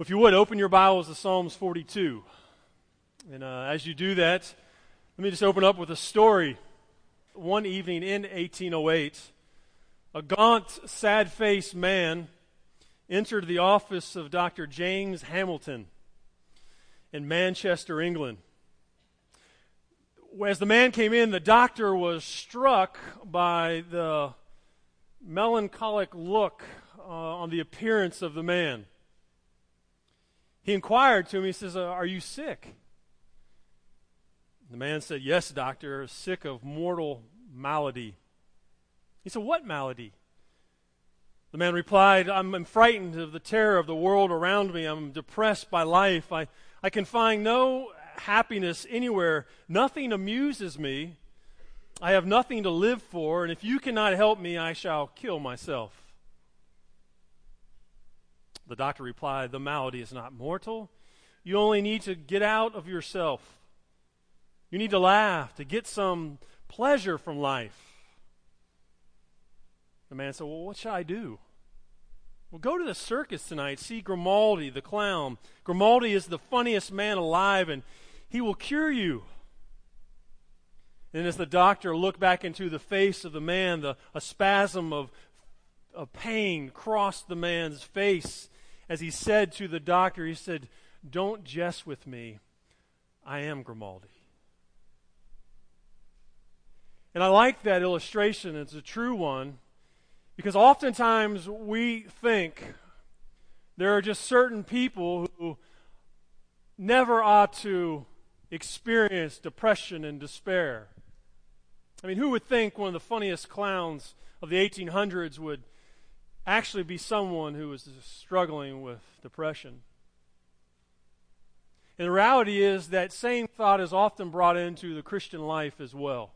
If you would, open your Bibles to Psalms 42. And uh, as you do that, let me just open up with a story. One evening in 1808, a gaunt, sad faced man entered the office of Dr. James Hamilton in Manchester, England. As the man came in, the doctor was struck by the melancholic look uh, on the appearance of the man. He inquired to him, he says, uh, Are you sick? The man said, Yes, doctor, sick of mortal malady. He said, What malady? The man replied, I'm, I'm frightened of the terror of the world around me. I'm depressed by life. I, I can find no happiness anywhere. Nothing amuses me. I have nothing to live for, and if you cannot help me, I shall kill myself. The doctor replied, The malady is not mortal. You only need to get out of yourself. You need to laugh, to get some pleasure from life. The man said, Well, what shall I do? Well, go to the circus tonight. See Grimaldi, the clown. Grimaldi is the funniest man alive, and he will cure you. And as the doctor looked back into the face of the man, the, a spasm of, of pain crossed the man's face as he said to the doctor, he said, Don't jest with me. I am Grimaldi. And I like that illustration. It's a true one because oftentimes we think there are just certain people who never ought to experience depression and despair. I mean, who would think one of the funniest clowns of the 1800s would actually be someone who is struggling with depression. And the reality is that same thought is often brought into the Christian life as well.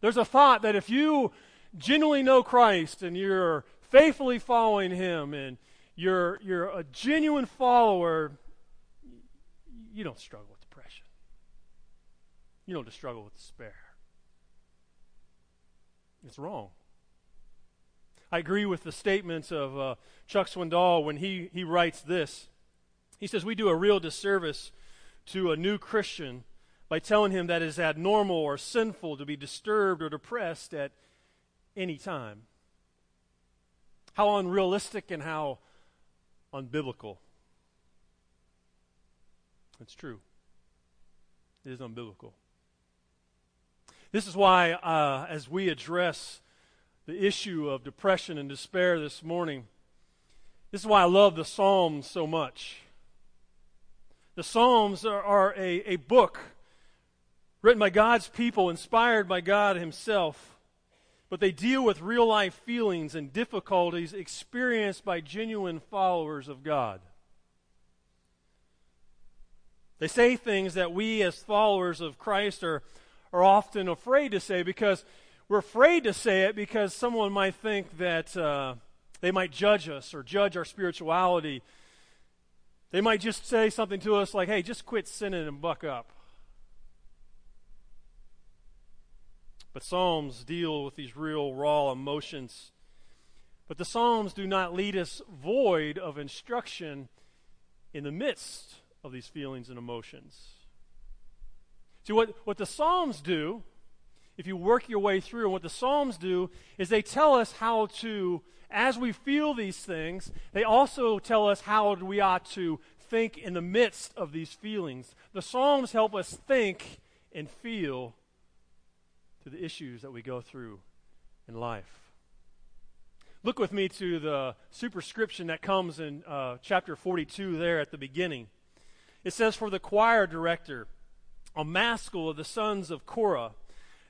There's a thought that if you genuinely know Christ and you're faithfully following Him and you're, you're a genuine follower, you don't struggle with depression. You don't struggle with despair. It's wrong. I agree with the statements of uh, Chuck Swindoll when he, he writes this. He says, We do a real disservice to a new Christian by telling him that it is abnormal or sinful to be disturbed or depressed at any time. How unrealistic and how unbiblical. It's true. It is unbiblical. This is why, uh, as we address the issue of depression and despair this morning. This is why I love the Psalms so much. The Psalms are, are a, a book written by God's people, inspired by God Himself, but they deal with real life feelings and difficulties experienced by genuine followers of God. They say things that we, as followers of Christ, are, are often afraid to say because we're afraid to say it because someone might think that uh, they might judge us or judge our spirituality. They might just say something to us like, hey, just quit sinning and buck up. But Psalms deal with these real, raw emotions. But the Psalms do not lead us void of instruction in the midst of these feelings and emotions. See, what, what the Psalms do if you work your way through, and what the Psalms do is they tell us how to, as we feel these things, they also tell us how we ought to think in the midst of these feelings. The Psalms help us think and feel to the issues that we go through in life. Look with me to the superscription that comes in uh, chapter 42 there at the beginning. It says, For the choir director, a maskil of the sons of Korah,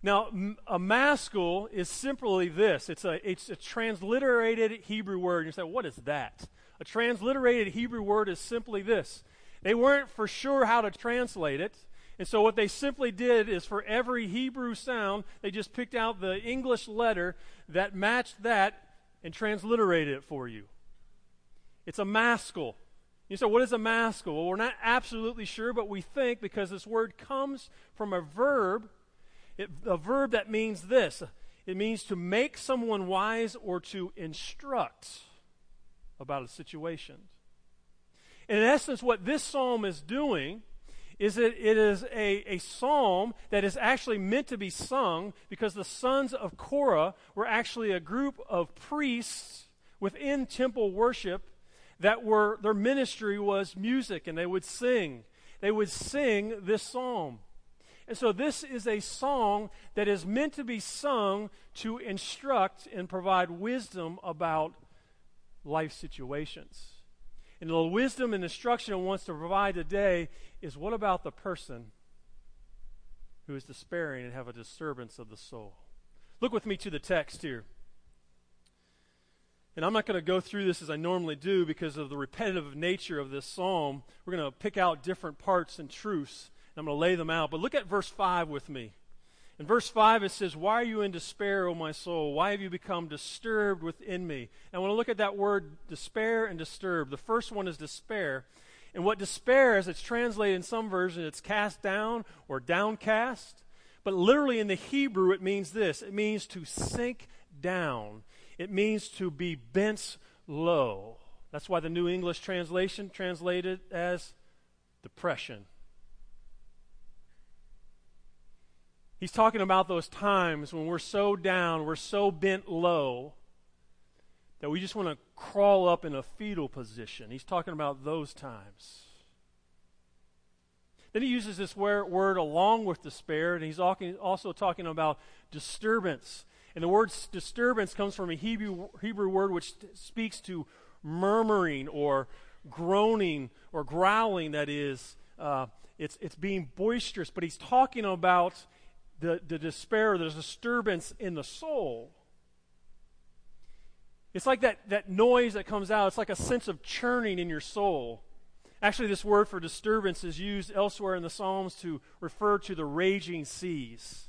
now, a maskil is simply this it's a, it's a transliterated Hebrew word. You say, what is that? A transliterated Hebrew word is simply this. They weren't for sure how to translate it. And so, what they simply did is for every Hebrew sound, they just picked out the English letter that matched that and transliterated it for you. It's a maskil. You say, what is a maskil? Well, we're not absolutely sure, but we think because this word comes from a verb it, a verb that means this it means to make someone wise or to instruct about a situation. And in essence, what this psalm is doing is that it is a, a psalm that is actually meant to be sung because the sons of Korah were actually a group of priests within temple worship that were, their ministry was music and they would sing. They would sing this psalm. And so this is a song that is meant to be sung to instruct and provide wisdom about life situations. And the wisdom and instruction it wants to provide today is what about the person who is despairing and have a disturbance of the soul? Look with me to the text here. And I'm not going to go through this as I normally do because of the repetitive nature of this psalm. We're going to pick out different parts and truths, I'm going to lay them out. But look at verse 5 with me. In verse 5, it says, Why are you in despair, O my soul? Why have you become disturbed within me? And I want to look at that word despair and disturb. The first one is despair. And what despair, is, it's translated in some versions, it's cast down or downcast. But literally in the Hebrew, it means this it means to sink down, it means to be bent low. That's why the New English translation translated as depression. He's talking about those times when we're so down, we're so bent low, that we just want to crawl up in a fetal position. He's talking about those times. Then he uses this word along with despair, and he's also talking about disturbance. And the word disturbance comes from a Hebrew, Hebrew word which speaks to murmuring or groaning or growling, that is. Uh, it's, it's being boisterous, but he's talking about the, the despair, the disturbance in the soul. It's like that, that noise that comes out. It's like a sense of churning in your soul. Actually, this word for disturbance is used elsewhere in the Psalms to refer to the raging seas.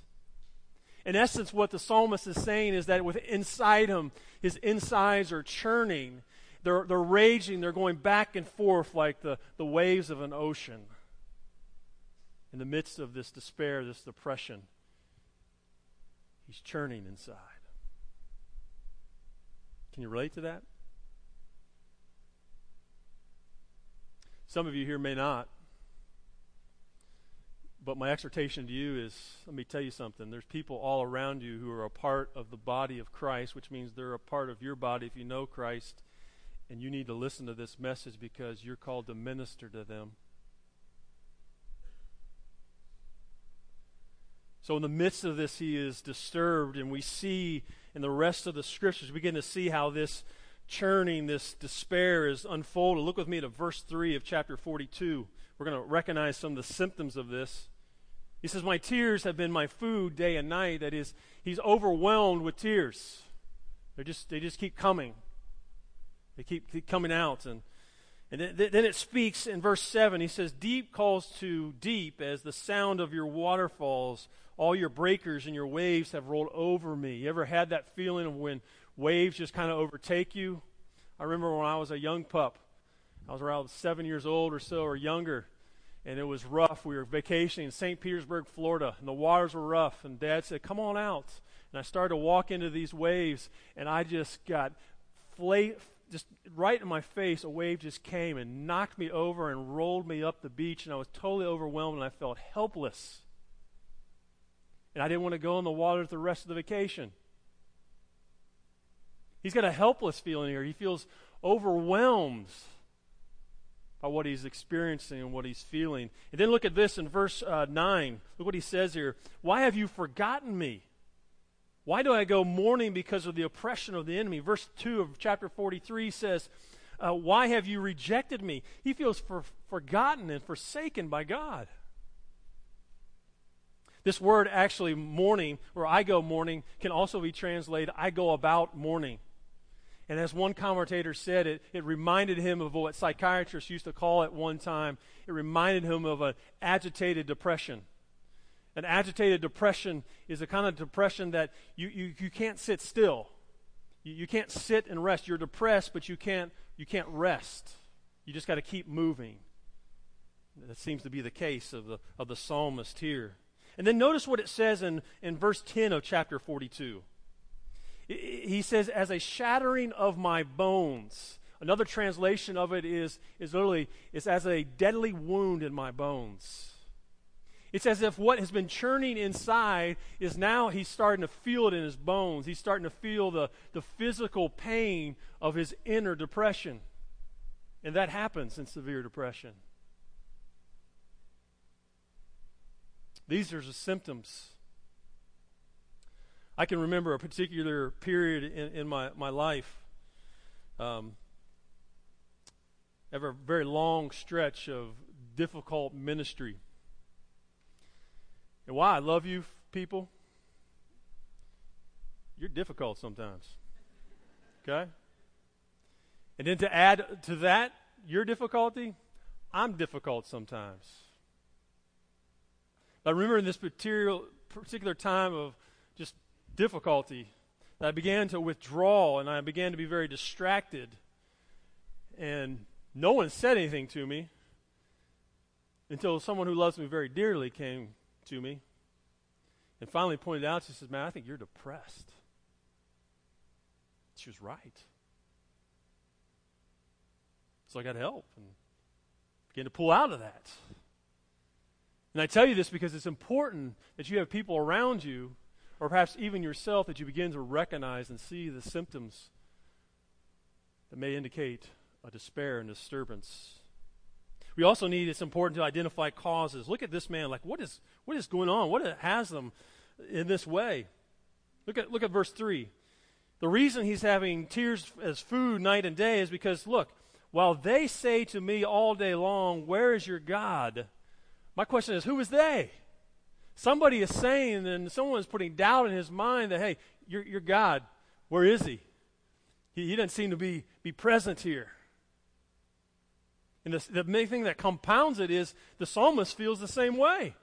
In essence, what the psalmist is saying is that with inside him, his insides are churning. They're, they're raging. They're going back and forth like the, the waves of an ocean. In the midst of this despair, this depression, He's churning inside. Can you relate to that? Some of you here may not. But my exhortation to you is let me tell you something. There's people all around you who are a part of the body of Christ, which means they're a part of your body if you know Christ. And you need to listen to this message because you're called to minister to them. So, in the midst of this, he is disturbed, and we see in the rest of the scriptures, we begin to see how this churning, this despair is unfolded. Look with me to verse 3 of chapter 42. We're going to recognize some of the symptoms of this. He says, My tears have been my food day and night. That is, he's overwhelmed with tears. They just, they just keep coming. They keep, keep coming out. And and then it speaks in verse 7. He says, Deep calls to deep as the sound of your waterfalls. All your breakers and your waves have rolled over me. You ever had that feeling of when waves just kind of overtake you? I remember when I was a young pup. I was around seven years old or so or younger. And it was rough. We were vacationing in St. Petersburg, Florida. And the waters were rough. And Dad said, Come on out. And I started to walk into these waves. And I just got fla- just right in my face, a wave just came and knocked me over and rolled me up the beach, and I was totally overwhelmed and I felt helpless. And I didn't want to go in the water the rest of the vacation. He's got a helpless feeling here. He feels overwhelmed by what he's experiencing and what he's feeling. And then look at this in verse uh, 9. Look what he says here. Why have you forgotten me? Why do I go mourning because of the oppression of the enemy? Verse 2 of chapter 43 says, uh, Why have you rejected me? He feels for, forgotten and forsaken by God. This word actually, mourning, or I go mourning, can also be translated, I go about mourning. And as one commentator said, it, it reminded him of what psychiatrists used to call at one time. It reminded him of an agitated depression. An agitated depression is a kind of depression that you, you, you can't sit still. You, you can't sit and rest. You're depressed, but you can't, you can't rest. You just got to keep moving. That seems to be the case of the, of the psalmist here. And then notice what it says in, in verse 10 of chapter 42. He says, As a shattering of my bones. Another translation of it is, is literally, it's as a deadly wound in my bones. It's as if what has been churning inside is now he's starting to feel it in his bones. He's starting to feel the, the physical pain of his inner depression. And that happens in severe depression. These are the symptoms. I can remember a particular period in, in my, my life. Um, ever a very long stretch of difficult ministry. And why I love you people, you're difficult sometimes. Okay? And then to add to that, your difficulty, I'm difficult sometimes. I remember in this particular, time of just difficulty I began to withdraw and I began to be very distracted. And no one said anything to me until someone who loves me very dearly came to me and finally pointed out, she says, Man, I think you're depressed. She was right. So I got help and began to pull out of that. And I tell you this because it's important that you have people around you, or perhaps even yourself, that you begin to recognize and see the symptoms that may indicate a despair and disturbance. We also need, it's important to identify causes. Look at this man, like, what is, what is going on? What has them in this way? Look at, look at verse 3. The reason he's having tears as food night and day is because, look, while they say to me all day long, Where is your God? My question is, who is they? Somebody is saying, and someone is putting doubt in his mind that, hey, your, your God, where is he? he? He doesn't seem to be, be present here. And the main thing that compounds it is the psalmist feels the same way.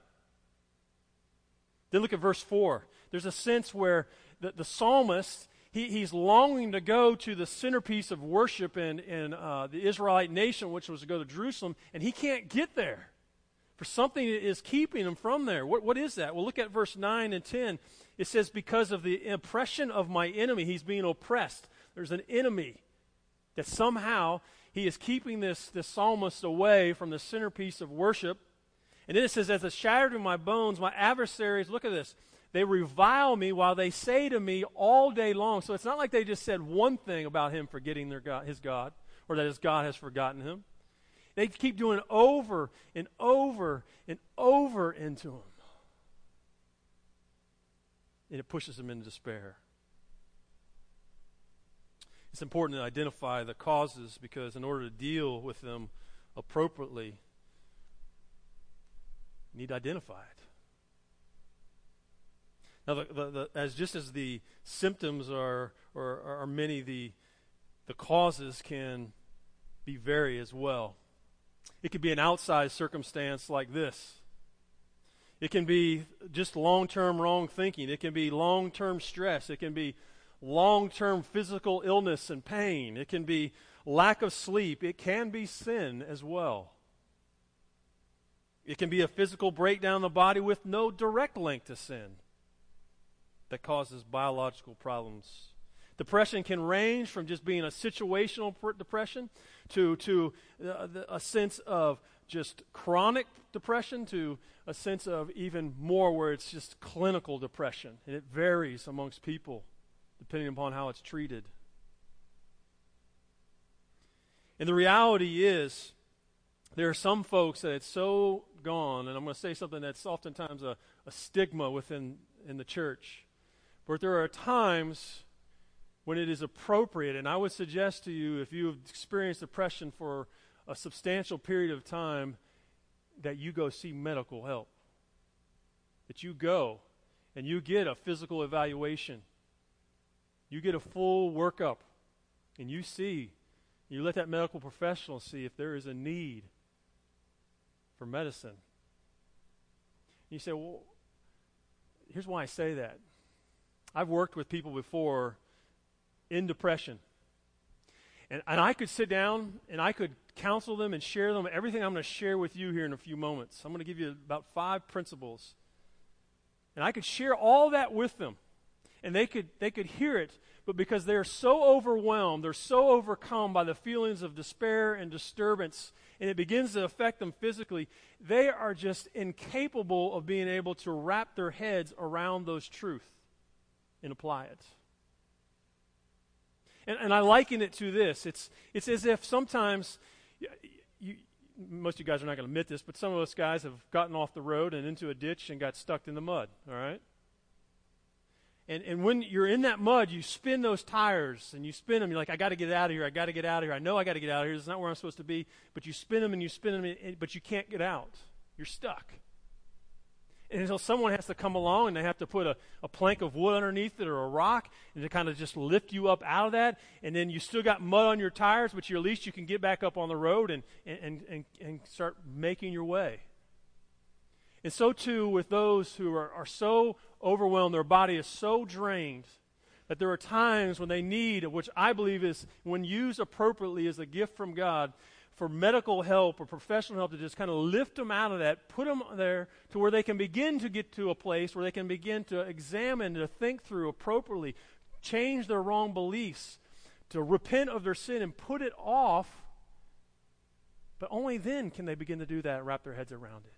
Then look at verse 4. There's a sense where the, the psalmist he, he's longing to go to the centerpiece of worship in, in uh, the Israelite nation, which was to go to Jerusalem, and he can't get there. For something is keeping him from there. What, what is that? Well, look at verse 9 and 10. It says, Because of the oppression of my enemy, he's being oppressed. There's an enemy that somehow he is keeping this, this psalmist away from the centerpiece of worship. And then it says, As a shattered in my bones, my adversaries, look at this, they revile me while they say to me all day long. So it's not like they just said one thing about him forgetting their God, his God, or that his God has forgotten him. They keep doing over and over and over into him. And it pushes him into despair. It's important to identify the causes because, in order to deal with them appropriately, you need to identify it. Now, the, the, the, as just as the symptoms are, or are many, the, the causes can be vary as well. It could be an outside circumstance like this. It can be just long term wrong thinking. It can be long term stress. It can be long term physical illness and pain. It can be lack of sleep. It can be sin as well. It can be a physical breakdown of the body with no direct link to sin that causes biological problems. Depression can range from just being a situational depression to, to uh, a sense of just chronic depression to a sense of even more where it's just clinical depression. And it varies amongst people depending upon how it's treated. And the reality is, there are some folks that it's so gone, and I'm going to say something that's oftentimes a, a stigma within in the church. But there are times when it is appropriate, and I would suggest to you, if you have experienced depression for a substantial period of time, that you go see medical help. That you go and you get a physical evaluation. You get a full workup, and you see, you let that medical professional see if there is a need for medicine. You say, well, here's why I say that. I've worked with people before in depression. And, and I could sit down and I could counsel them and share them everything I'm going to share with you here in a few moments. I'm going to give you about five principles. And I could share all that with them. and they could, they could hear it, but because they're so overwhelmed, they're so overcome by the feelings of despair and disturbance, and it begins to affect them physically, they are just incapable of being able to wrap their heads around those truths and apply it. And, and I liken it to this it's, it's as if sometimes, you, most of you guys are not going to admit this, but some of us guys have gotten off the road and into a ditch and got stuck in the mud, all right? And, and when you're in that mud, you spin those tires and you spin them. You're like, I got to get out of here. I got to get out of here. I know I got to get out of here. Is not where I'm supposed to be. But you spin them and you spin them, and, but you can't get out. You're stuck. And someone has to come along and they have to put a, a plank of wood underneath it or a rock and to kind of just lift you up out of that. And then you still got mud on your tires, but at least you can get back up on the road and, and, and, and start making your way. And so too with those who are, are so overwhelmed, their body is so drained that there are times when they need, which I believe is, when used appropriately, as a gift from God for medical help or professional help to just kind of lift them out of that, put them there to where they can begin to get to a place where they can begin to examine, to think through appropriately, change their wrong beliefs, to repent of their sin and put it off. But only then can they begin to do that wrap their heads around it.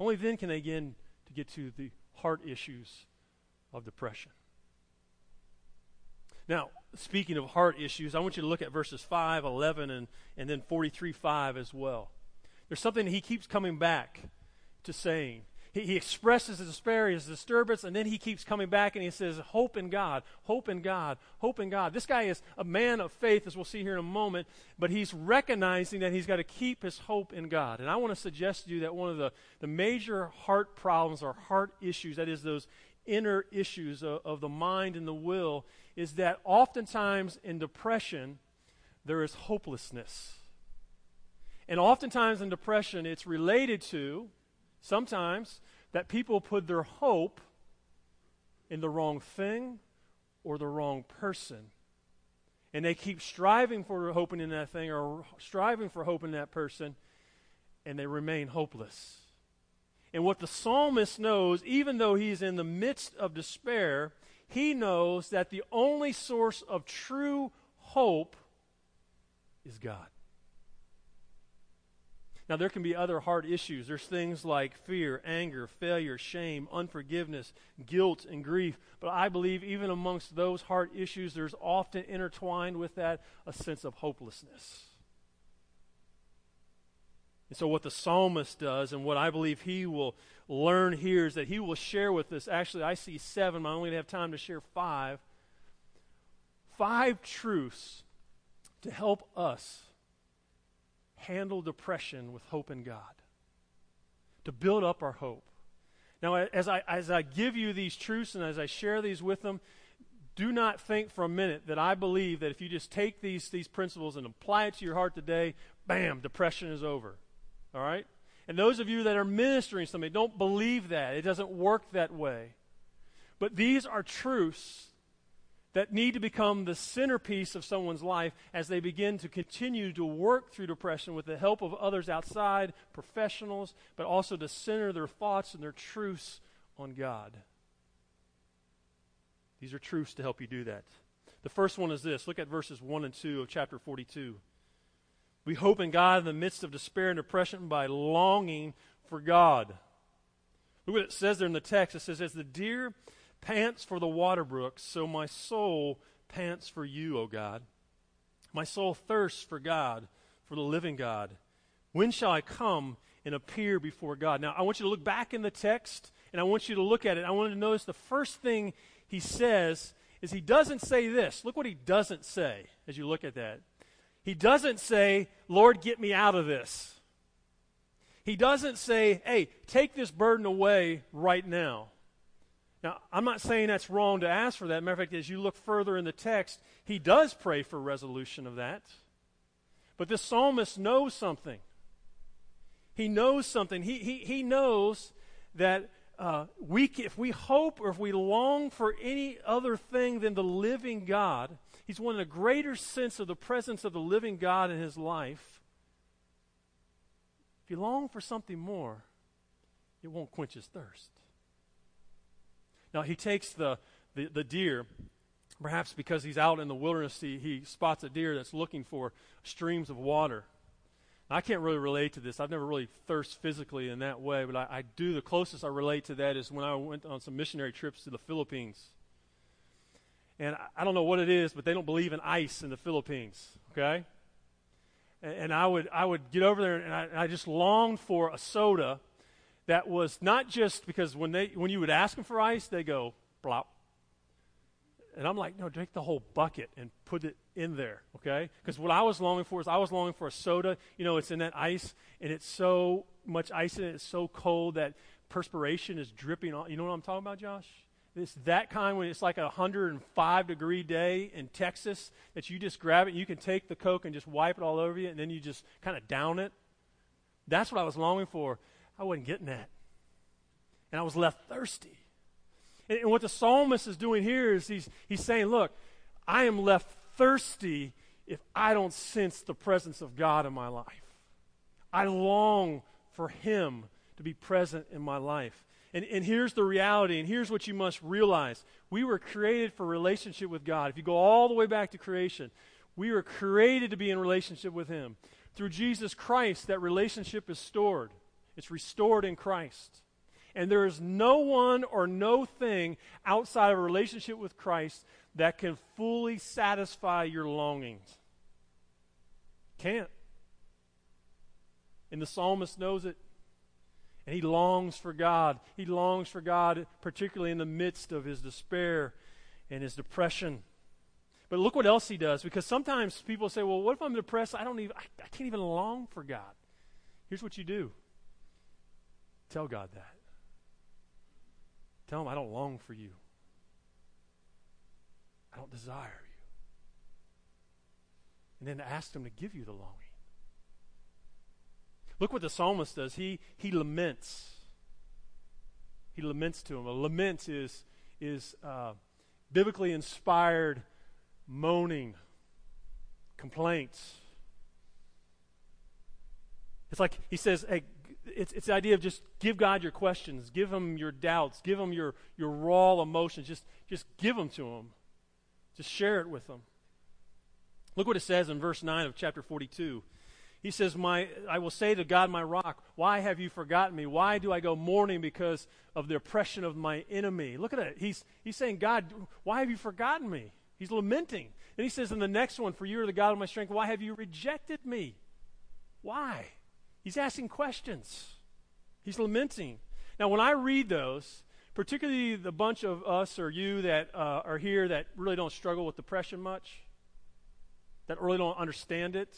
Only then can they begin to get to the heart issues of depression. Now, speaking of heart issues, I want you to look at verses 5, 11, and, and then 43, 5 as well. There's something he keeps coming back to saying. He, he expresses his despair, his disturbance, and then he keeps coming back and he says, Hope in God, hope in God, hope in God. This guy is a man of faith, as we'll see here in a moment, but he's recognizing that he's got to keep his hope in God. And I want to suggest to you that one of the, the major heart problems or heart issues, that is, those inner issues of, of the mind and the will, is that oftentimes in depression, there is hopelessness. And oftentimes in depression, it's related to sometimes that people put their hope in the wrong thing or the wrong person. And they keep striving for hoping in that thing or striving for hope in that person, and they remain hopeless. And what the psalmist knows, even though he's in the midst of despair, he knows that the only source of true hope is God. Now, there can be other hard issues. There's things like fear, anger, failure, shame, unforgiveness, guilt, and grief. But I believe even amongst those hard issues, there's often intertwined with that a sense of hopelessness. And so, what the psalmist does, and what I believe he will learn here, is that he will share with us. Actually, I see seven, but I only have time to share five. Five truths to help us handle depression with hope in God, to build up our hope. Now, as I, as I give you these truths and as I share these with them, do not think for a minute that I believe that if you just take these, these principles and apply it to your heart today, bam, depression is over. All right? And those of you that are ministering somebody, don't believe that. It doesn't work that way. But these are truths that need to become the centerpiece of someone's life as they begin to continue to work through depression with the help of others outside, professionals, but also to center their thoughts and their truths on God. These are truths to help you do that. The first one is this look at verses 1 and 2 of chapter 42. We hope in God in the midst of despair and depression by longing for God. Look what it says there in the text. It says, As the deer pants for the water brooks, so my soul pants for you, O God. My soul thirsts for God, for the living God. When shall I come and appear before God? Now, I want you to look back in the text, and I want you to look at it. I want you to notice the first thing he says is he doesn't say this. Look what he doesn't say as you look at that. He doesn't say, Lord, get me out of this. He doesn't say, hey, take this burden away right now. Now, I'm not saying that's wrong to ask for that. Matter of fact, as you look further in the text, he does pray for resolution of that. But this psalmist knows something. He knows something. He, he, he knows that uh, we, if we hope or if we long for any other thing than the living God, He's wanting a greater sense of the presence of the living God in his life. If you long for something more, it won't quench his thirst. Now, he takes the, the, the deer. Perhaps because he's out in the wilderness, he, he spots a deer that's looking for streams of water. I can't really relate to this. I've never really thirst physically in that way, but I, I, do. The closest I relate to that is when I went on some missionary trips to the Philippines. And I, don't know what it is, but they don't believe in ice in the Philippines, okay? And, and I, would, I would get over there and I, and I just longed for a soda that was not just because when, they, when you would ask them for ice, they go, blop, and I'm like, no, drink the whole bucket and put it in there, okay? Because what I was longing for is I was longing for a soda. You know, it's in that ice, and it's so much ice in it, it's so cold that perspiration is dripping on. You know what I'm talking about, Josh? It's that kind when it's like a 105 degree day in Texas that you just grab it and you can take the Coke and just wipe it all over you, and then you just kind of down it. That's what I was longing for. I wasn't getting that. And I was left thirsty. And, and what the psalmist is doing here is he's, he's saying, Look, I am left thirsty if I don't sense the presence of God in my life. I long for Him to be present in my life. And, and here's the reality, and here's what you must realize. We were created for relationship with God. If you go all the way back to creation, we were created to be in relationship with Him. Through Jesus Christ, that relationship is stored, it's restored in Christ. And there is no one or no thing outside of a relationship with Christ that can fully satisfy your longings. Can't. And the psalmist knows it. And he longs for God. He longs for God, particularly in the midst of his despair and his depression. But look what else he does, because sometimes people say, "Well, what if I'm depressed? I don't even, I, I can't even long for God." Here's what you do: tell God that. Tell him, I don't long for you. I don't desire you. And then ask him to give you the longing. Look what the psalmist does. He, he laments. He laments to him. A lament is, is uh, biblically inspired moaning, complaints. It's like he says, Hey, it's, it's the idea of just give God your questions, give him your doubts, give him your, your raw emotions. Just, just give them to him. Just share it with them. Look what it says in verse 9 of chapter 42. He says, my, I will say to God, my rock, why have you forgotten me? Why do I go mourning because of the oppression of my enemy? Look at that. He's, he's saying, God, why have you forgotten me? He's lamenting. And he says in the next one, For you are the God of my strength, why have you rejected me? Why? He's asking questions, he's lamenting. Now, when I read those, particularly the bunch of us or you that uh, are here that really don't struggle with depression much, that really don't understand it,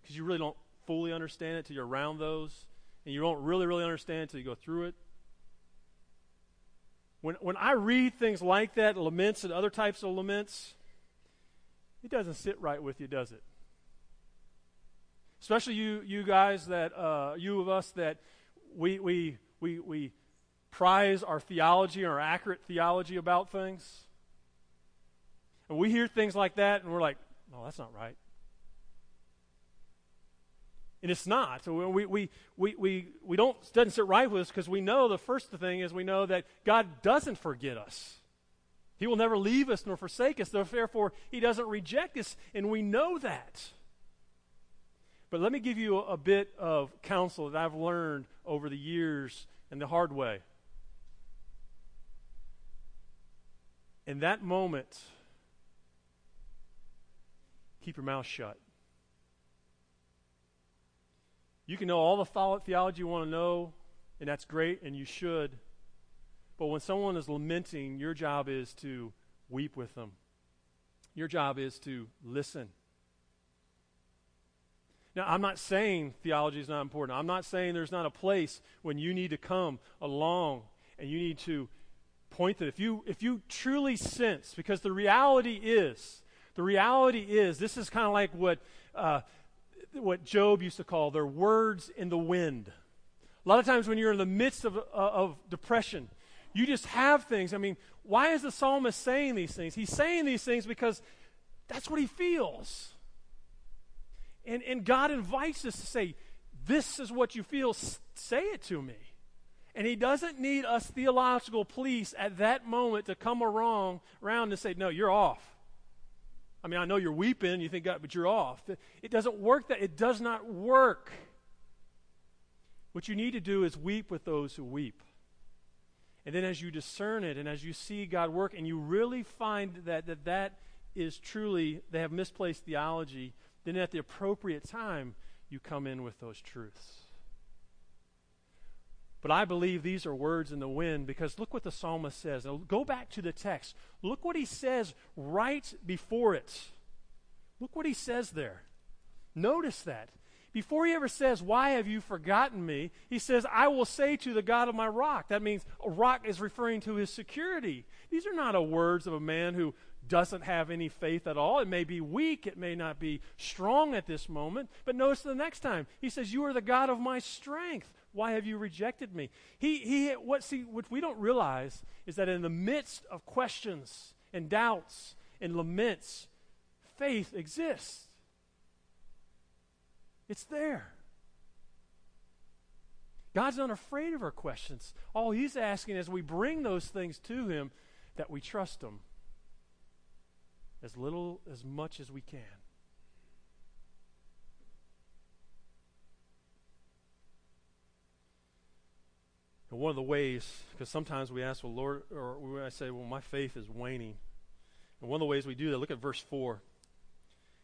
because you really don't fully understand it till you're around those, and you don't really, really understand it till you go through it. When, when I read things like that, laments and other types of laments, it doesn't sit right with you, does it? Especially you, you guys that, uh, you of us that we, we, we, we prize our theology our accurate theology about things. And we hear things like that and we're like, no, that's not right. And it's not. So we, we, we, we, we don't, doesn't sit right with us because we know the first thing is we know that God doesn't forget us. He will never leave us nor forsake us. Therefore, He doesn't reject us, and we know that. But let me give you a, bit of counsel that I've learned over the years and the hard way. In that moment, keep your mouth shut. You can know all the theology you want to know, and that's great, and you should. But when someone is lamenting, your job is to weep with them. Your job is to listen. Now, I'm not saying theology is not important. I'm not saying there's not a place when you need to come along and you need to point that if you if you truly sense, because the reality is, the reality is, this is kind of like what uh, what Job used to call their words in the wind. A lot of times when you're in the midst of, uh, of depression, you just have things. I mean, why is the psalmist saying these things? He's saying these things because that's what he feels. And, and God invites us to say, This is what you feel, say it to me. And he doesn't need us theological police at that moment to come around, and say, No, you're off. I mean, I know you're weeping, you think, God, but you're off. It doesn't work that. It does not work. What you need to do is weep with those who weep. And then as you discern it and as you see God work and you really find that that, that is truly, they have misplaced theology, then at the appropriate time, you come in with those truths. But I believe these are words in the wind because look what the psalmist says. Now go back to the text. Look what he says right before it. Look what he says there. Notice that. Before he ever says, Why have you forgotten me? He says, I will say to the God of my rock. That means a rock is referring to his security. These are not words of a man who doesn't have any faith at all. It may be weak, it may not be strong at this moment. But notice the next time. He says, You are the God of my strength. Why have you rejected me? He, he, what, see, what we don't realize is that in the midst of questions and doubts and laments, faith exists. It's there. God's not afraid of our questions. All He's asking as we bring those things to Him that we trust Him as little, as much as we can. And one of the ways, because sometimes we ask, well, Lord, or I say, well, my faith is waning. And one of the ways we do that, look at verse 4.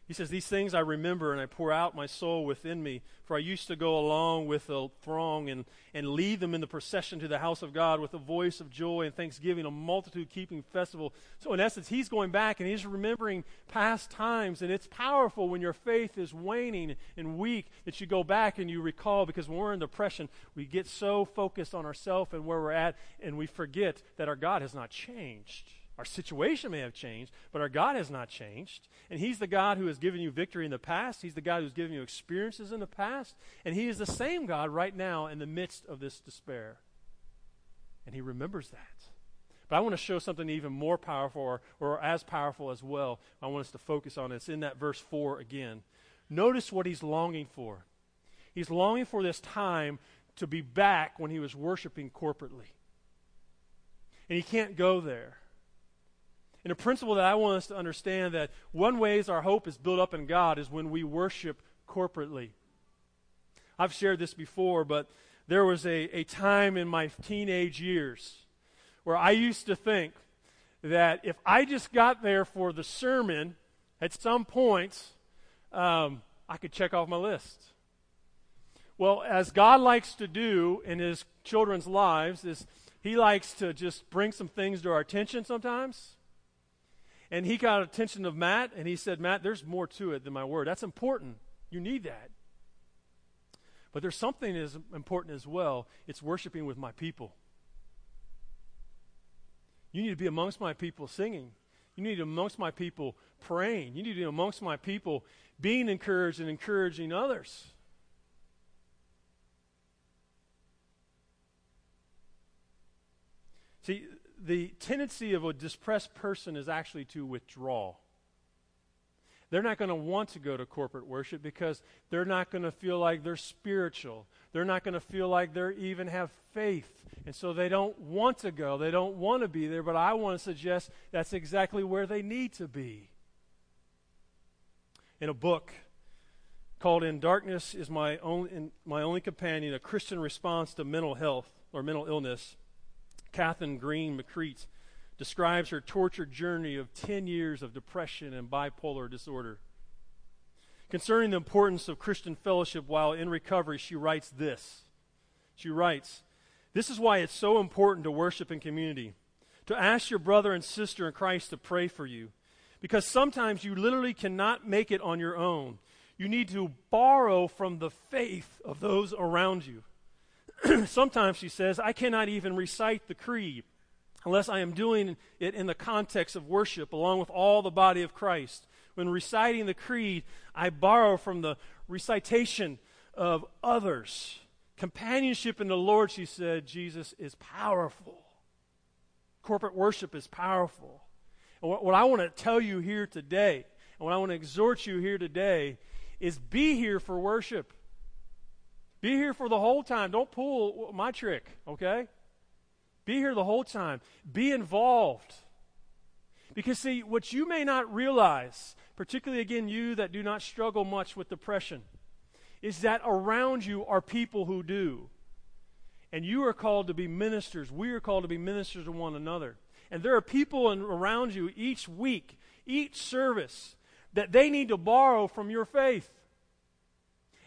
He says, These things I remember, and I pour out my soul within me. For I used to go along with the throng and, and lead them in the procession to the house of God with a voice of joy and thanksgiving, a multitude keeping festival. So, in essence, he's going back and he's remembering past times. And it's powerful when your faith is waning and weak that you go back and you recall, because when we're in depression, we get so focused on ourselves and where we're at, and we forget that our God has not changed. Our situation may have changed, but our God has not changed. And He's the God who has given you victory in the past. He's the God who's given you experiences in the past. And He is the same God right now in the midst of this despair. And He remembers that. But I want to show something even more powerful or, or as powerful as well. I want us to focus on. It's in that verse 4 again. Notice what He's longing for. He's longing for this time to be back when He was worshiping corporately. And He can't go there. And a principle that I want us to understand that one ways our hope is built up in God is when we worship corporately. I've shared this before, but there was a, a time in my teenage years where I used to think that if I just got there for the sermon at some point, um, I could check off my list. Well, as God likes to do in his children's lives, is he likes to just bring some things to our attention sometimes. And he got attention of Matt, and he said, Matt, there's more to it than my word. That's important. You need that. But there's something as important as well. It's worshiping with my people. You need to be amongst my people singing. You need to be amongst my people praying. You need to be amongst my people being encouraged and encouraging others. See, the tendency of a depressed person is actually to withdraw. They're not going to want to go to corporate worship because they're not going to feel like they're spiritual. They're not going to feel like they even have faith. And so they don't want to go. They don't want to be there. But I want to suggest that's exactly where they need to be. In a book called In Darkness is My Only, my only Companion, a Christian response to mental health or mental illness. Kathryn Greene McCreight describes her tortured journey of 10 years of depression and bipolar disorder. Concerning the importance of Christian fellowship while in recovery, she writes this. She writes, This is why it's so important to worship in community, to ask your brother and sister in Christ to pray for you, because sometimes you literally cannot make it on your own. You need to borrow from the faith of those around you. sometimes, she says, I cannot even recite the creed unless I am doing it in the context of worship along with all the body of Christ. When reciting the creed, I borrow from the recitation of others. Companionship in the Lord, she said, Jesus is powerful. Corporate worship is powerful. And what, what I want to tell you here today, and what I want to exhort you here today, is be here for worship. Be here for the whole time. Don't pull my trick, okay? Be here the whole time. Be involved. Because, see, what you may not realize, particularly again, you that do not struggle much with depression, is that around you are people who do. And you are called to be ministers. We are called to be ministers to one another. And there are people in, around you each week, each service, that they need to borrow from your faith.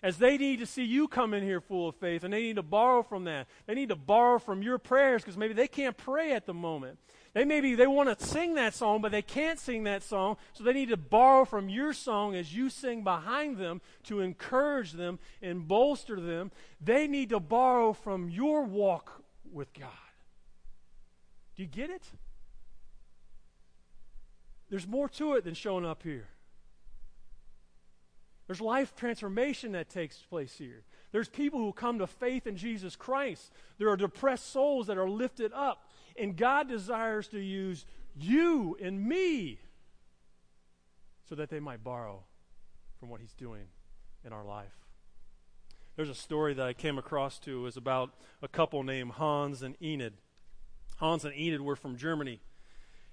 As they need to see you come in here full of faith, and they need to borrow from that. They need to borrow from your prayers because maybe they can't pray at the moment. They maybe they want to sing that song, but they can't sing that song, so they need to borrow from your song as you sing behind them to encourage them and bolster them. They need to borrow from your walk with God. Do you get it? There's more to it than showing up here. There's life transformation that takes place here. There's people who come to faith in Jesus Christ. There are depressed souls that are lifted up. And God desires to use you and me so that they might borrow from what He's doing in our life. There's a story that I came across to is about a couple named Hans and Enid. Hans and Enid were from Germany.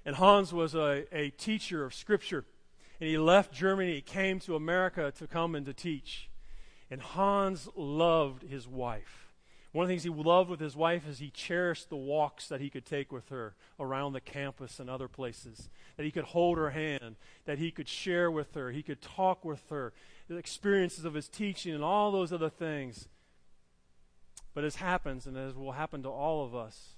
And Hans was a, a teacher of Scripture and he left Germany. He came to America to come and to teach. And Hans loved his wife. One of the things he loved with his wife is he cherished the walks that he could take with her around the campus and other places. That he could hold her hand, that he could share with her, he could talk with her, the experiences of his teaching and all those other things. But as happens, and as will happen to all of us,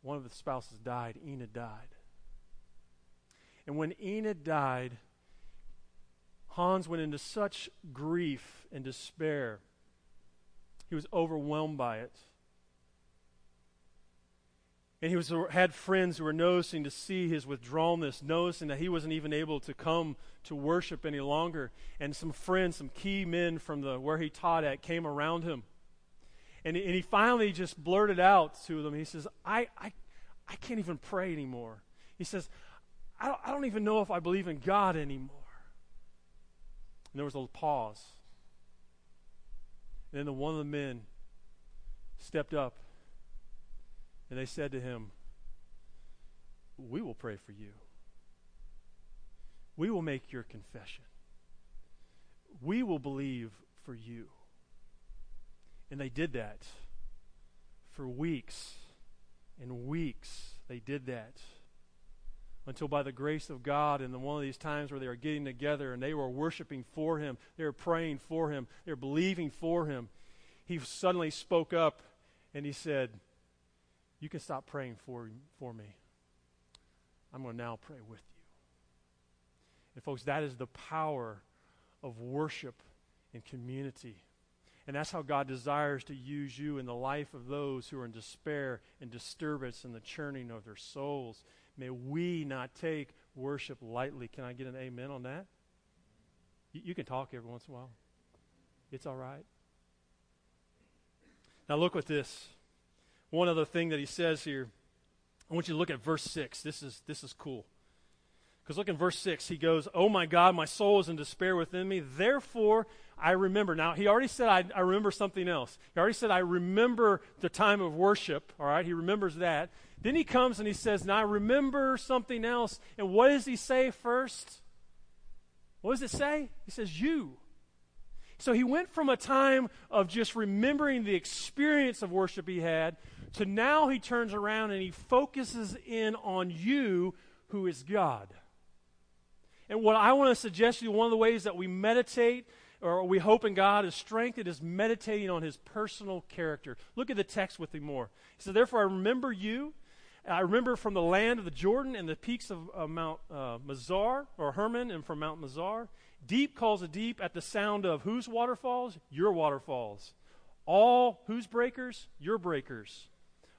one of the spouses died. Enid died. And when Enid died, Hans went into such grief and despair. He was overwhelmed by it. And he was, had friends who were noticing to see his withdrawalness, noticing that he wasn't even able to come to worship any longer. And some friends, some key men from the where he taught at, came around him. And, and he finally just blurted out to them. He says, I, I, I can't even pray anymore. He says, I don't, I don't even know if I believe in God anymore. And there was a pause. And then the, one of the men stepped up and they said to him, We will pray for you. We will make your confession. We will believe for you. And they did that for weeks and weeks. They did that until by the grace of God, in one of these times where they were getting together and they were worshiping for Him, they were praying for Him, they were believing for Him, He suddenly spoke up and He said, You can stop praying for, for me. I'm going to now pray with you. And, folks, that is the power of worship and community. And that's how God desires to use you in the life of those who are in despair and disturbance and the churning of their souls. May we not take worship lightly. Can I get an amen on that? You, you can talk every once in a while. It's all right. Now look at this. One other thing that he says here. I want you to look at verse 6. This is, this is cool. Because look in verse 6. He goes, Oh my God, my soul is in despair within me. Therefore, I remember. Now, he already said, I, I remember something else. He already said, I remember the time of worship. All right, he remembers that. Then he comes and he says, Now I remember something else. And what does he say first? What does it say? He says, You. So he went from a time of just remembering the experience of worship he had to now he turns around and he focuses in on you, who is God. And what I want to suggest to you, one of the ways that we meditate or we hope in God is strengthened is meditating on his personal character. Look at the text with me more. He said, Therefore I remember you I remember from the land of the Jordan and the peaks of uh, Mount uh, Mizar or Hermon and from Mount Mizar. Deep calls a deep at the sound of whose waterfalls? Your waterfalls. All whose breakers? Your breakers.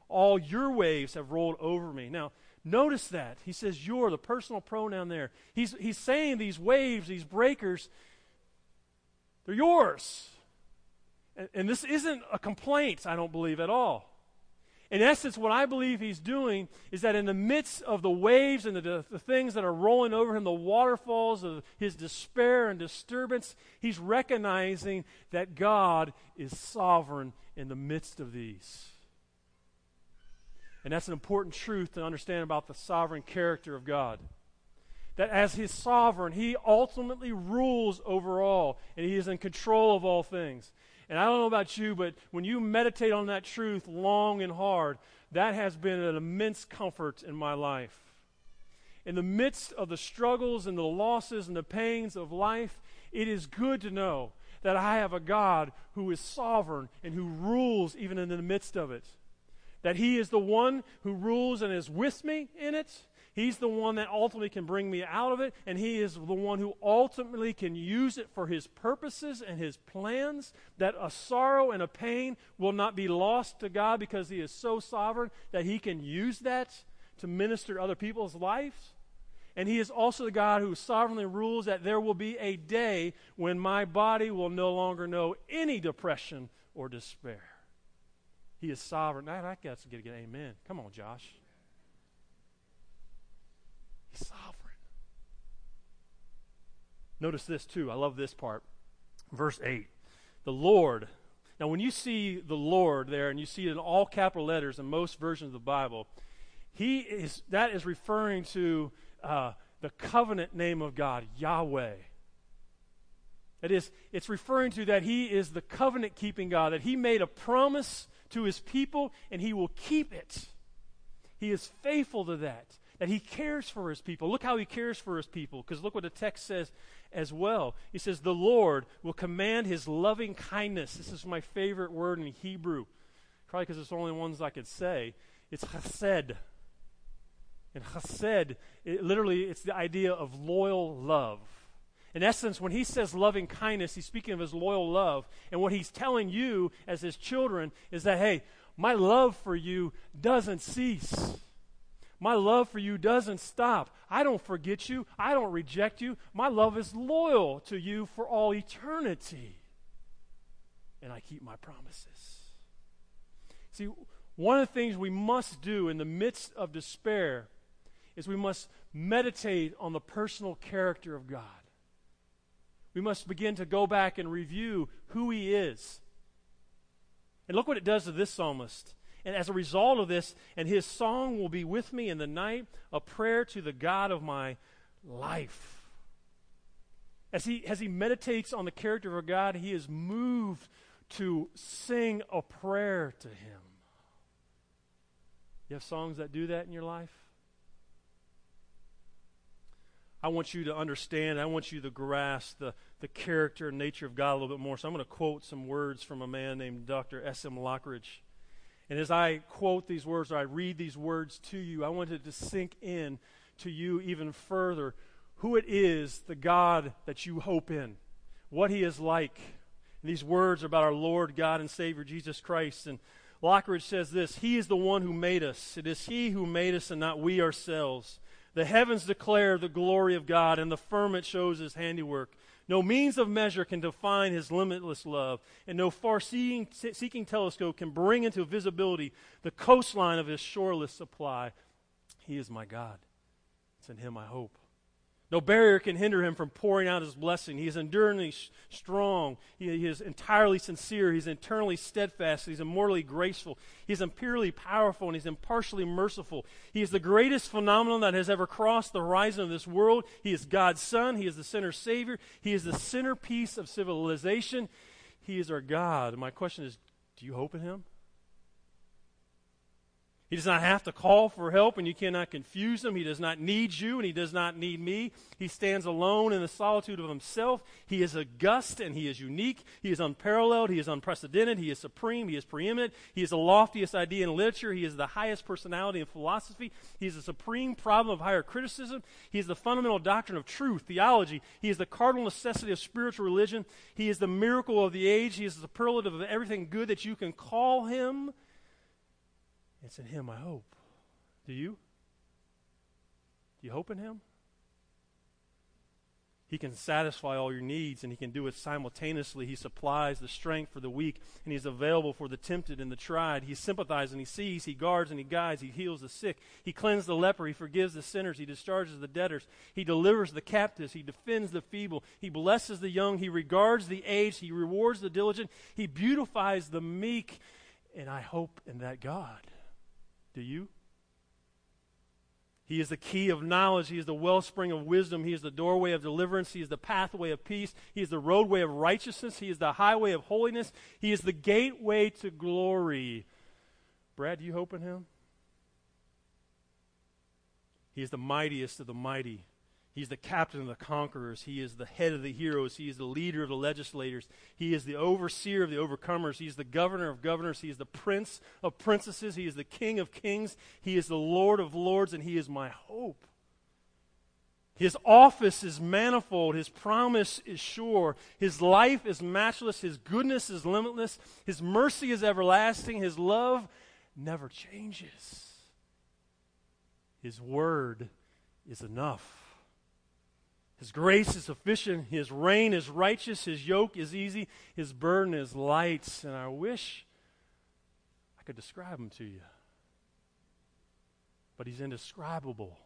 All your waves have rolled over me. Now, notice that. He says your, the personal pronoun there. He's, he's saying these waves, these breakers, they're yours. And, and this isn't a complaint, I don't believe at all. In essence, what I believe he's doing is that in the midst of the waves and the, the, things that are rolling over him, the waterfalls of his despair and disturbance, he's recognizing that God is sovereign in the midst of these. And that's an important truth to understand about the sovereign character of God. That as his sovereign, he ultimately rules over all, and he is in control of all things. And I don't know about you, but when you meditate on that truth long and hard, that has been an immense comfort in my life. In the midst of the struggles and the losses and the pains of life, it is good to know that I have a God who is sovereign and who rules even in the midst of it. That He is the one who rules and is with me in it, He's the one that ultimately can bring me out of it, and He is the one who ultimately can use it for His purposes and His plans. That a sorrow and a pain will not be lost to God because He is so sovereign that He can use that to minister other people's lives. And He is also the God who sovereignly rules that there will be a day when my body will no longer know any depression or despair. He is sovereign. I, I got to get an amen. Come on, Josh. He's sovereign. Notice this too. I love this part. Verse 8. The Lord. Now, when you see the Lord there, and you see it in all capital letters in most versions of the Bible, he is that is referring to uh, the covenant name of God, Yahweh. That is, it's referring to that He is the covenant keeping God, that He made a promise to His people and He will keep it. He is faithful to that that he cares for his people. Look how he cares for his people, because look what the text says as well. He says, The Lord will command his loving kindness. This is my favorite word in Hebrew, probably because it's the only ones I could say. It's chesed. And chesed, it, literally, it's the idea of loyal love. In essence, when he says loving kindness, he's speaking of his loyal love. And what he's telling you as his children is that, hey, my love for you doesn't cease. My love for you doesn't stop. I don't forget you. I don't reject you. My love is loyal to you for all eternity. And I keep my promises. See, one of the things we must do in the midst of despair is we must meditate on the personal character of God. We must begin to go back and review who He is. And look what it does to this psalmist. And as a result of this, and his song will be with me in the night, a prayer to the God of my life. As he, as he meditates on the character of God, he is moved to sing a prayer to him. You have songs that do that in your life? I want you to understand, I want you to grasp the, the character and nature of God a little bit more. So I'm going to quote some words from a man named Dr. S.M. Lockridge. And as I quote these words, or I read these words to you, I wanted to sink in to you even further who it is, the God that you hope in, what He is like. And these words are about our Lord, God, and Savior, Jesus Christ. And Lockridge says this He is the one who made us. It is He who made us and not we ourselves. The heavens declare the glory of God, and the firmament shows His handiwork. No means of measure can define his limitless love, and no far seeking telescope can bring into visibility the coastline of his shoreless supply. He is my God. It's in him I hope. No barrier can hinder him from pouring out his blessing. He is enduringly strong. He, he, is entirely sincere. He's internally steadfast. He's immortally graceful. He's imperially powerful and he's impartially merciful. He is the greatest phenomenon that has ever crossed the horizon of this world. He is God's Son. He is the sinner's Savior. He is the centerpiece of civilization. He is our God. My question is do you hope in him? He does not have to call for help, and you cannot confuse him. He does not need you, and he does not need me. He stands alone in the solitude of himself. He is august, and he is unique. He is unparalleled. He is unprecedented. He is supreme. He is preeminent. He is the loftiest idea in literature. He is the highest personality in philosophy. He is the supreme problem of higher criticism. He is the fundamental doctrine of truth, theology. He is the cardinal necessity of spiritual religion. He is the miracle of the age. He is the superlative of everything good that you can call him. It's in Him I hope. Do you? Do you hope in Him? He can satisfy all your needs, and He can do it simultaneously. He supplies the strength for the weak, and He's available for the tempted and the tried. He sympathizes and He sees, He guards and He guides, He heals the sick, He cleanses the leper, He forgives the sinners, He discharges the debtors, He delivers the captives, He defends the feeble, He blesses the young, He regards the aged, He rewards the diligent, He beautifies the meek, and I hope in that God. Do you? He is the key of knowledge. He is the wellspring of wisdom. He is the doorway of deliverance. He is the pathway of peace. He is the roadway of righteousness. He is the highway of holiness. He is the gateway to glory. Brad, do you hope in him? He is the mightiest of the mighty. He's the captain of the conquerors. He is the head of the heroes. He is the leader of the legislators. He is the overseer of the overcomers. He is the governor of governors. He is the prince of princesses. He is the king of kings. He is the Lord of lords, and he is my hope. His office is manifold. His promise is sure. His life is matchless. His goodness is limitless. His mercy is everlasting. His love never changes. His word is enough. His grace is sufficient. His reign is righteous. His yoke is easy. His burden is light. And I wish I could describe him to you. But he's indescribable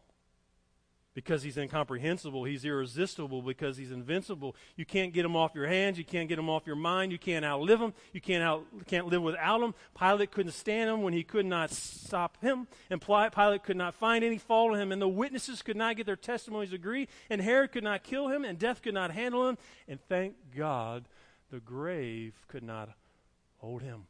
because he's incomprehensible. He's irresistible because he's invincible. You can't get him off your hands. You can't get him off your mind. You can't outlive him. You can't, out, can't live without him. Pilate couldn't stand him when he could not stop him. And Pilate could not find any fault in him. And the witnesses could not get their testimonies agreed. And Herod could not kill him. And death could not handle him. And thank God the grave could not hold him.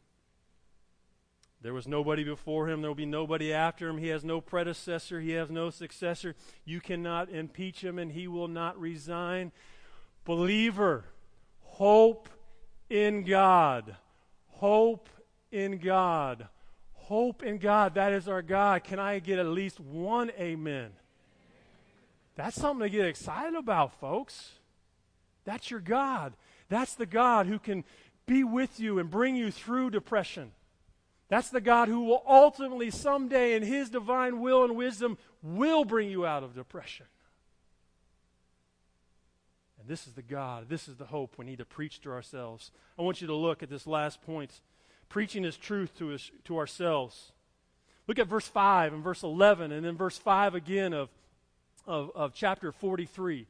There was nobody before him. There will be nobody after him. He has no predecessor. He has no successor. You cannot impeach him, and he will not resign. Believer, hope in God. Hope in God. Hope in God. That is our God. Can I get at least one amen? That's something to get excited about, folks. That's your God. That's the God who can be with you and bring you through depression. That's the God who will ultimately, someday, in His divine will and wisdom, will bring you out of depression. And this is the God, this is the hope we need to preach to ourselves. I want you to look at this last point. Preaching His truth to, us, to ourselves. Look at verse 5 and verse 11, and then verse 5 again of, of, of chapter 43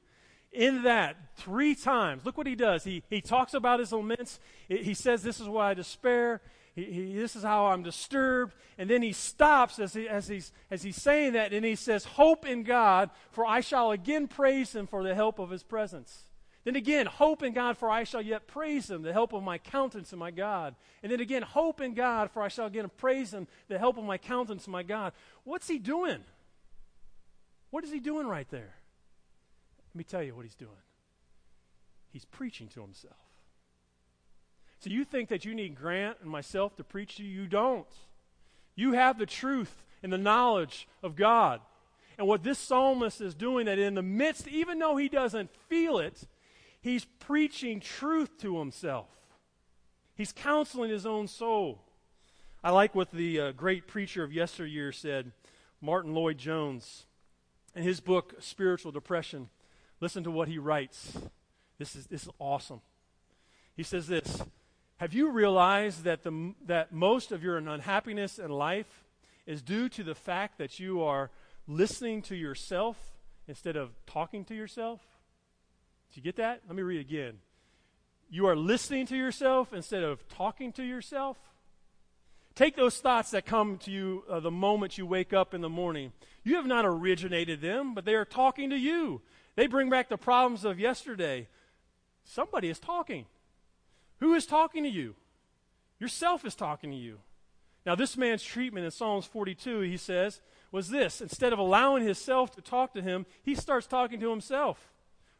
in that three times look what he does he, he talks about his laments he says this is why i despair he, he, this is how I'm disturbed. And then he stops as, he, as, he's, as he's saying that, and he says, Hope in God, for I shall again praise him for the help of his presence. Then again, hope in God, for I shall yet praise him, the help of my countenance and my God. And then again, hope in God, for I shall again praise him, the help of my countenance and my God. What's he doing? What is he doing right there? Let me tell you what he's doing. He's preaching to himself. So you think that you need Grant and myself to preach to you? You don't. You have the truth and the knowledge of God. And what this psalmist is doing, that in the midst, even though he doesn't feel it, he's preaching truth to himself. He's counseling his own soul. I like what the uh, great preacher of yesteryear said, Martyn Lloyd-Jones. In his book, Spiritual Depression, listen to what he writes. This is, this is awesome. He says this have you realized that, the, that most of your unhappiness in life is due to the fact that you are listening to yourself instead of talking to yourself? Did you get that? Let me read again. You are listening to yourself instead of talking to yourself. Take those thoughts that come to you uh, the moment you wake up in the morning. You have not originated them, but they are talking to you. They bring back the problems of yesterday. Somebody is talking. Who is talking to you? Yourself is talking to you. Now, this man's treatment in Psalms 42, he says, was this. Instead of allowing himself to talk to him, he starts talking to himself.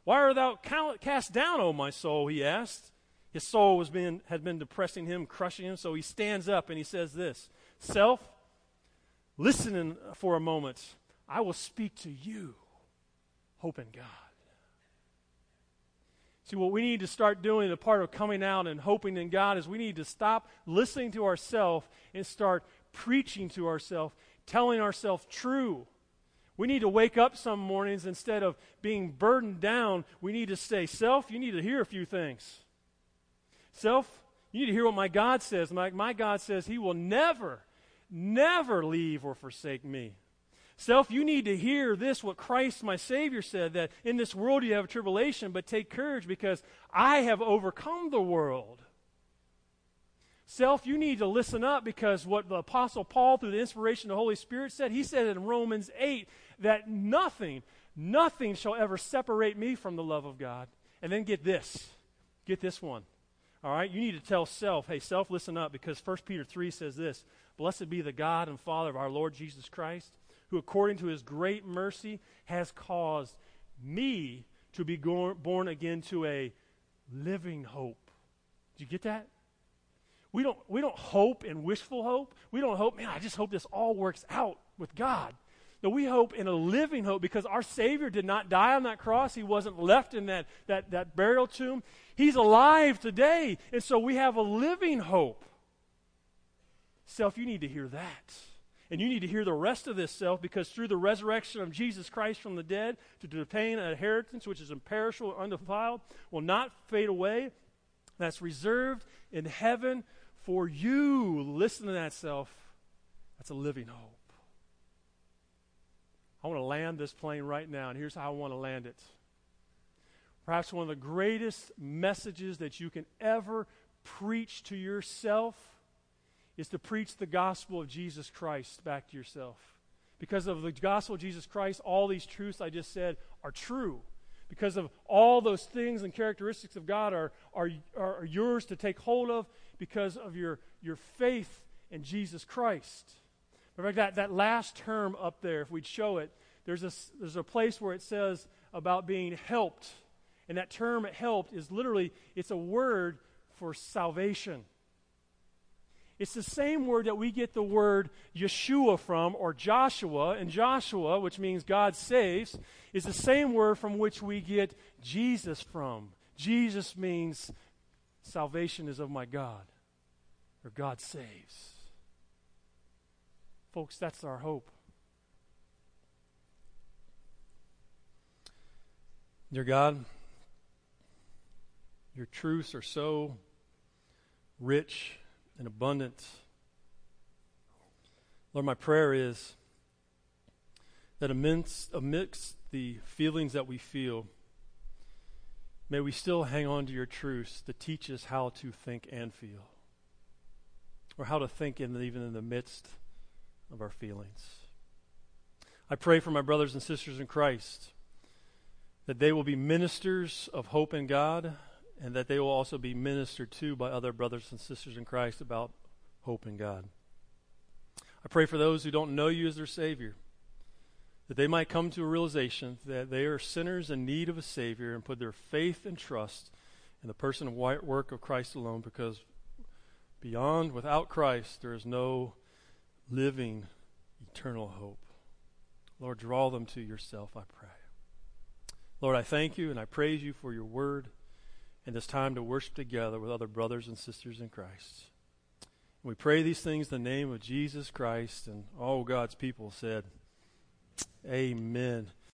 Why art thou cast down, O my soul? He asked. His soul was being, had been depressing him, crushing him, so he stands up and he says this Self, listen for a moment. I will speak to you. Hope in God. See, what we need to start doing, the part of coming out and hoping in God, is we need to stop listening to ourselves and start preaching to ourselves, telling ourselves true. We need to wake up some mornings instead of being burdened down. We need to say, Self, you need to hear a few things. Self, you need to hear what my God says. My, my God says He will never, never leave or forsake me. Self, you need to hear this, what Christ, my Savior, said that in this world you have tribulation, but take courage because I have overcome the world. Self, you need to listen up because what the Apostle Paul, through the inspiration of the Holy Spirit, said, he said in Romans 8 that nothing, nothing shall ever separate me from the love of God. And then get this. Get this one. All right? You need to tell self, hey, self, listen up because 1 Peter 3 says this Blessed be the God and Father of our Lord Jesus Christ, who according to his great mercy has caused me to be born again to a living hope. Did you get that? We don't, we don't hope in wishful hope. We don't hope, man, I just hope this all works out with God. No, we hope in a living hope because our Savior did not die on that cross. He wasn't left in that, that, that burial tomb. He's alive today. And so we have a living hope. Self, you need to hear that. And you need to hear the rest of this self because through the resurrection of Jesus Christ from the dead, to obtain an inheritance which is imperishable undefiled, will not fade away, that's reserved in heaven for you. Listen to that self. That's a living hope. I want to land this plane right now, and here's how I want to land it. Perhaps one of the greatest messages that you can ever preach to yourself is to preach the gospel of Jesus Christ back to yourself. Because of the gospel of Jesus Christ, all these truths I just said are true because of all those things and characteristics of God are, are, are yours to take hold of because of your, your faith in Jesus Christ. Fact, that, that last term up there, if we'd show it, there's a, there's a place where it says about being helped. And that term helped is literally, it's a word for salvation. It's the same word that we get the word Yeshua from, or Joshua. And Joshua, which means God saves, is the same word from which we get Jesus from. Jesus means salvation is of my God, or God saves. Folks, that's our hope. Dear God, your truths are so rich and abundance. Lord, my prayer is that amidst, amidst the feelings that we feel, may we still hang on to your truths to teach us how to think and feel, or how to think in, even in the midst of our feelings. I pray for my brothers and sisters in Christ that they will be ministers of hope in God and that they will also be ministered to by other brothers and sisters in Christ about hope in God. I pray for those who don't know you as their Savior, that they might come to a realization that they are sinners in need of a Savior and put their faith and trust in the person and work of Christ alone, because beyond, without Christ, there is no living, eternal hope. Lord, draw them to yourself, I pray. Lord, I thank you and I praise you for your word and this time to worship together with other brothers and sisters in Christ. We pray these things in the name of Jesus Christ, and all God's people said, Amen.